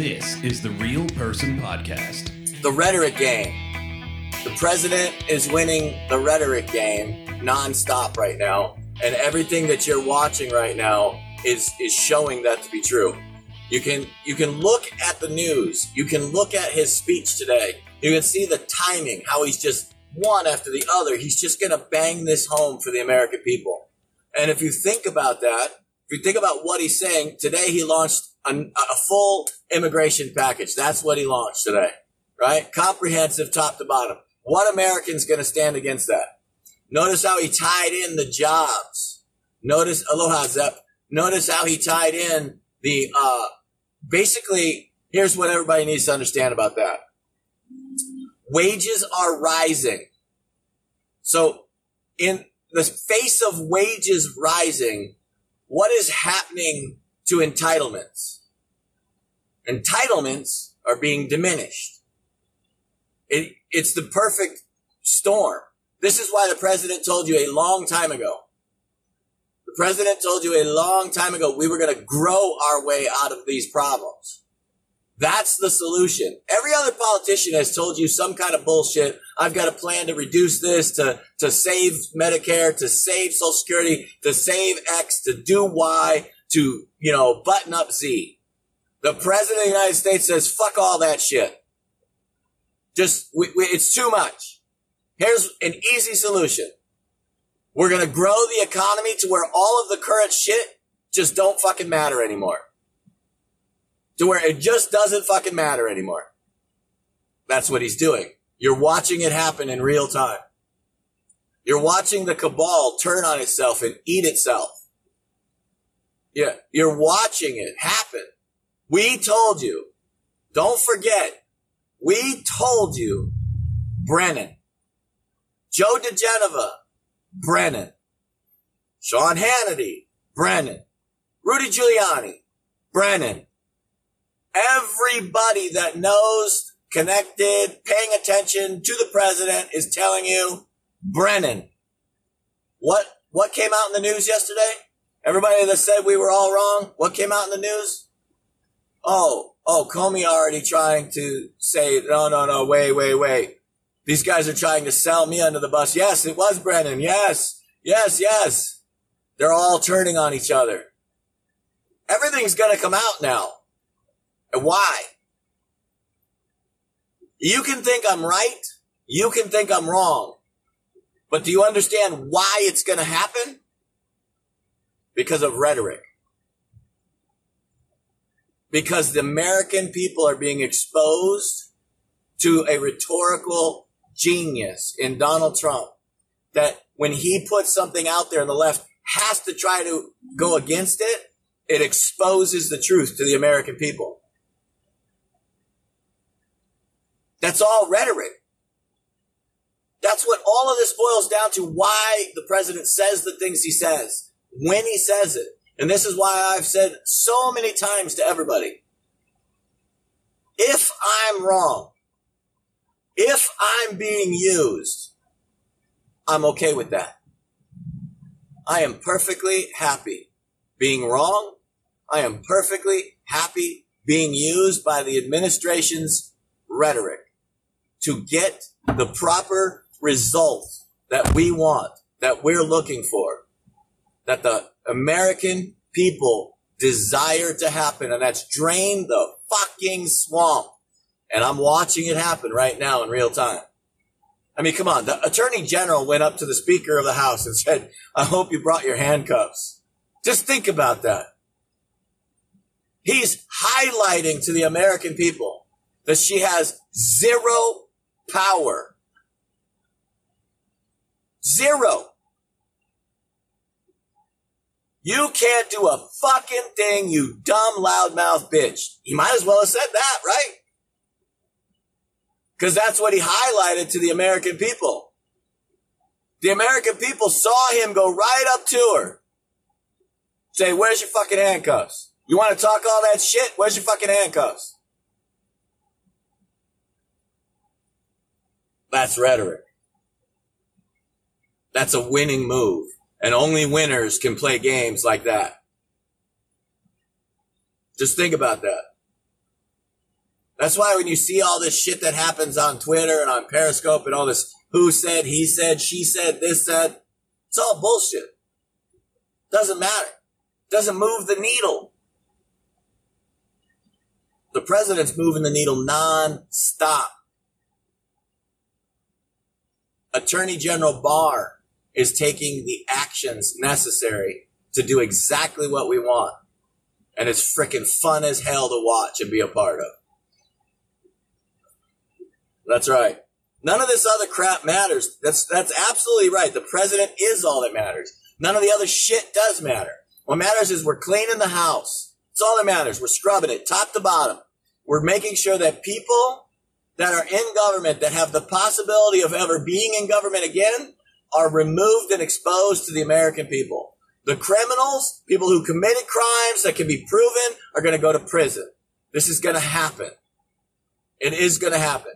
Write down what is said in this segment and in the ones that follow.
This is the Real Person Podcast. The rhetoric game. The president is winning the rhetoric game nonstop right now, and everything that you're watching right now is is showing that to be true. You can you can look at the news. You can look at his speech today. You can see the timing, how he's just one after the other. He's just going to bang this home for the American people. And if you think about that, if you think about what he's saying, today he launched a, a full immigration package. That's what he launched today, right? Comprehensive top to bottom. What American's going to stand against that? Notice how he tied in the jobs. Notice, aloha Zep. Notice how he tied in the, uh, basically, here's what everybody needs to understand about that. Wages are rising. So in the face of wages rising, what is happening to entitlements? Entitlements are being diminished. It, it's the perfect storm. This is why the president told you a long time ago. The president told you a long time ago we were going to grow our way out of these problems. That's the solution. Every other politician has told you some kind of bullshit. I've got a plan to reduce this, to, to save Medicare, to save Social Security, to save X, to do Y, to, you know, button up Z. The president of the United States says, fuck all that shit. Just, we, we, it's too much. Here's an easy solution. We're going to grow the economy to where all of the current shit just don't fucking matter anymore to where it just doesn't fucking matter anymore. That's what he's doing. You're watching it happen in real time. You're watching the cabal turn on itself and eat itself. Yeah, you're watching it happen. We told you. Don't forget. We told you. Brennan. Joe diGenova. Brennan. Sean Hannity. Brennan. Rudy Giuliani. Brennan. Everybody that knows, connected, paying attention to the president is telling you, Brennan. What, what came out in the news yesterday? Everybody that said we were all wrong, what came out in the news? Oh, oh, Comey already trying to say, no, no, no, wait, wait, wait. These guys are trying to sell me under the bus. Yes, it was Brennan. Yes, yes, yes. They're all turning on each other. Everything's going to come out now. And why? You can think I'm right. You can think I'm wrong. But do you understand why it's going to happen? Because of rhetoric. Because the American people are being exposed to a rhetorical genius in Donald Trump that when he puts something out there and the left has to try to go against it, it exposes the truth to the American people. That's all rhetoric. That's what all of this boils down to why the president says the things he says, when he says it. And this is why I've said so many times to everybody if I'm wrong, if I'm being used, I'm okay with that. I am perfectly happy being wrong. I am perfectly happy being used by the administration's rhetoric to get the proper result that we want, that we're looking for, that the American people desire to happen, and that's drain the fucking swamp. And I'm watching it happen right now in real time. I mean, come on. The attorney general went up to the speaker of the house and said, I hope you brought your handcuffs. Just think about that. He's highlighting to the American people that she has zero power. Zero. You can't do a fucking thing, you dumb loudmouth bitch. He might as well have said that, right? Because that's what he highlighted to the American people. The American people saw him go right up to her. Say, where's your fucking handcuffs? You want to talk all that shit? Where's your fucking handcuffs? That's rhetoric. That's a winning move. And only winners can play games like that. Just think about that. That's why when you see all this shit that happens on Twitter and on Periscope and all this who said, he said, she said, this said, it's all bullshit. Doesn't matter. Doesn't move the needle. The president's moving the needle non-stop. Attorney General Barr is taking the actions necessary to do exactly what we want. And it's freaking fun as hell to watch and be a part of. That's right. None of this other crap matters. That's that's absolutely right. The president is all that matters. None of the other shit does matter. What matters is we're cleaning the house. It's all that matters. We're scrubbing it top to bottom. We're making sure that people that are in government that have the possibility of ever being in government again are removed and exposed to the American people. The criminals, people who committed crimes that can be proven, are going to go to prison. This is going to happen. It is going to happen.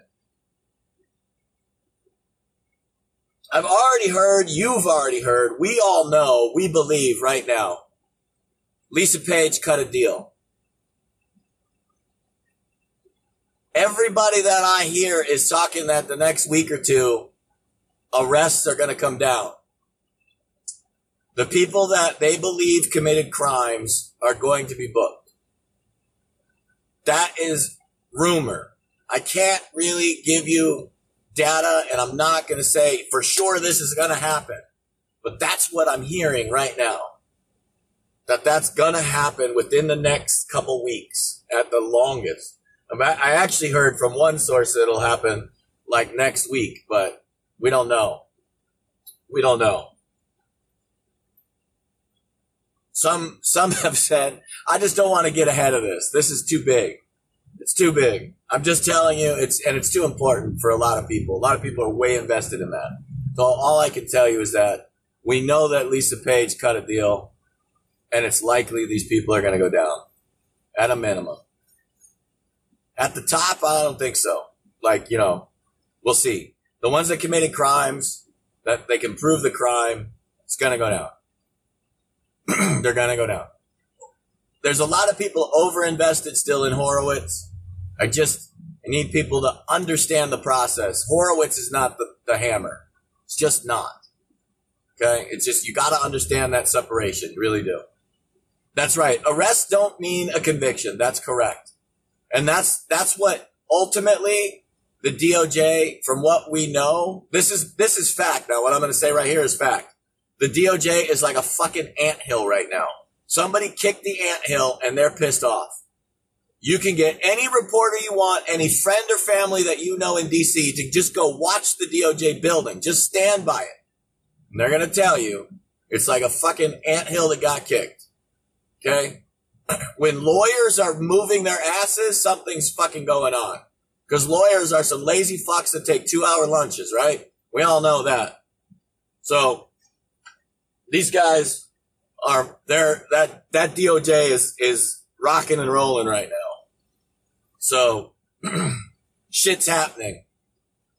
I've already heard, you've already heard, we all know, we believe right now. Lisa Page cut a deal. Everybody that I hear is talking that the next week or two, arrests are going to come down. The people that they believe committed crimes are going to be booked. That is rumor. I can't really give you data, and I'm not going to say for sure this is going to happen. But that's what I'm hearing right now. That that's going to happen within the next couple weeks at the longest. I actually heard from one source that it'll happen like next week, but we don't know. We don't know. Some some have said, I just don't want to get ahead of this. This is too big. It's too big. I'm just telling you, it's and it's too important for a lot of people. A lot of people are way invested in that. So all I can tell you is that we know that Lisa Page cut a deal, and it's likely these people are going to go down at a minimum. At the top, I don't think so. Like you know, we'll see. The ones that committed crimes, that they can prove the crime, it's going to go down. They're going to go down. There's a lot of people over invested still in Horowitz. I just I need people to understand the process. Horowitz is not the, the hammer. It's just not. Okay? It's just, you got to understand that separation. You really do. That's right. Arrests don't mean a conviction. That's correct. And that's, that's what ultimately the DOJ, from what we know, this is, this is fact. Now, what I'm going to say right here is fact. The DOJ is like a fucking ant hill right now. Somebody kicked the ant hill and they're pissed off. You can get any reporter you want, any friend or family that you know in DC to just go watch the DOJ building. Just stand by it. And they're going to tell you it's like a fucking ant hill that got kicked. Okay? When lawyers are moving their asses, something's fucking going on. Because lawyers are some lazy fucks that take two hour lunches, right? We all know that. So these guys are there that that DOJ is is rocking and rolling right now. So shit's happening.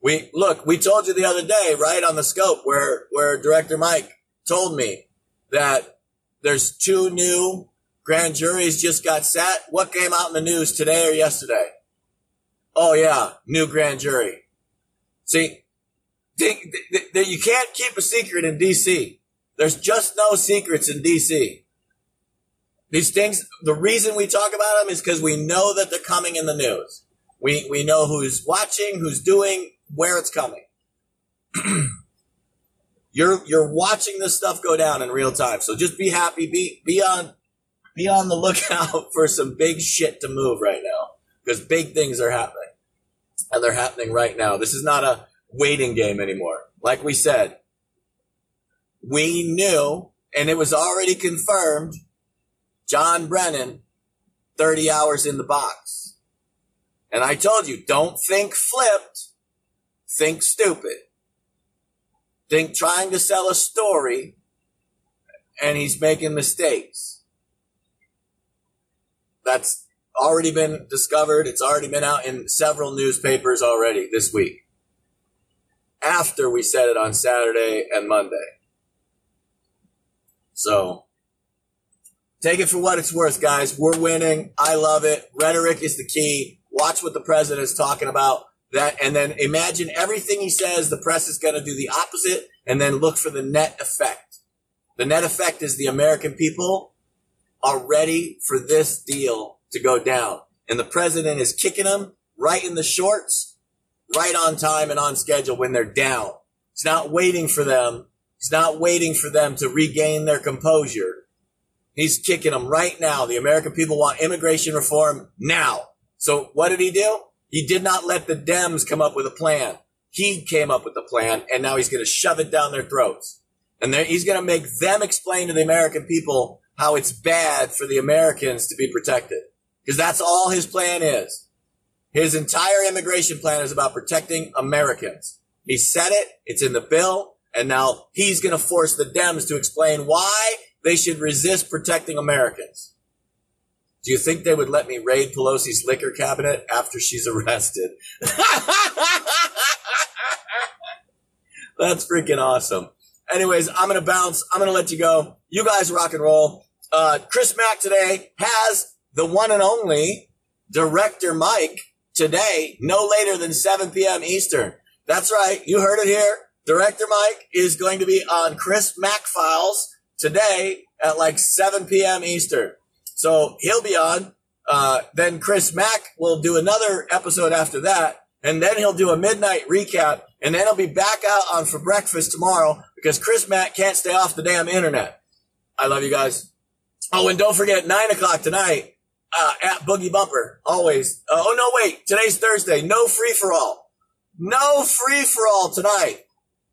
We look, we told you the other day, right on the scope where where Director Mike told me that there's two new grand juries just got set. What came out in the news today or yesterday? Oh yeah, new grand jury. See, you can't keep a secret in DC. There's just no secrets in DC. These things, the reason we talk about them is because we know that they're coming in the news. We, we know who's watching, who's doing, where it's coming. you're, you're watching this stuff go down in real time. So just be happy, be, be on, be on the lookout for some big shit to move right now because big things are happening and they're happening right now. This is not a waiting game anymore. Like we said, we knew, and it was already confirmed, John Brennan, 30 hours in the box. And I told you, don't think flipped, think stupid. Think trying to sell a story and he's making mistakes. That's already been discovered. It's already been out in several newspapers already this week. After we said it on Saturday and Monday. So take it for what it's worth, guys. We're winning. I love it. Rhetoric is the key. Watch what the president is talking about. That and then imagine everything he says. The press is going to do the opposite, and then look for the net effect. The net effect is the American people are ready for this deal to go down, and the president is kicking them right in the shorts, right on time and on schedule when they're down. He's not waiting for them. He's not waiting for them to regain their composure. He's kicking them right now. The American people want immigration reform now. So what did he do? He did not let the Dems come up with a plan. He came up with the plan and now he's going to shove it down their throats. And he's going to make them explain to the American people how it's bad for the Americans to be protected. Because that's all his plan is. His entire immigration plan is about protecting Americans. He said it. It's in the bill. And now he's going to force the Dems to explain why they should resist protecting Americans. Do you think they would let me raid Pelosi's liquor cabinet after she's arrested? That's freaking awesome. Anyways, I'm going to bounce. I'm going to let you go. You guys rock and roll. Uh, Chris Mack today has the one and only director Mike today, no later than 7 p.m. Eastern. That's right. You heard it here. Director Mike is going to be on Chris Mack Files today at like 7 p.m. Eastern. So he'll be on. Uh, then Chris Mack will do another episode after that. And then he'll do a midnight recap. And then he'll be back out on for breakfast tomorrow because Chris Mack can't stay off the damn internet. I love you guys. Oh, and don't forget, 9 o'clock tonight uh, at Boogie Bumper. Always. Uh, oh, no, wait. Today's Thursday. No free for all. No free for all tonight.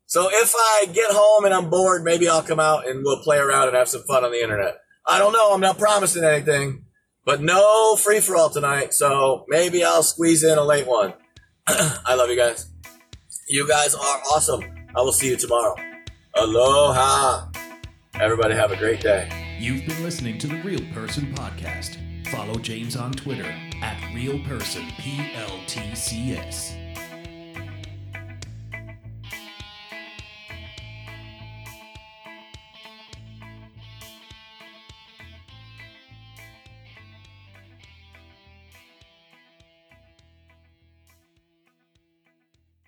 So if I get home and I'm bored, maybe I'll come out and we'll play around and have some fun on the internet. I don't know. I'm not promising anything, but no free for all tonight. So maybe I'll squeeze in a late one. I love you guys. You guys are awesome. I will see you tomorrow. Aloha. Everybody have a great day. You've been listening to the Real Person Podcast. Follow James on Twitter at Real Person PLTCS.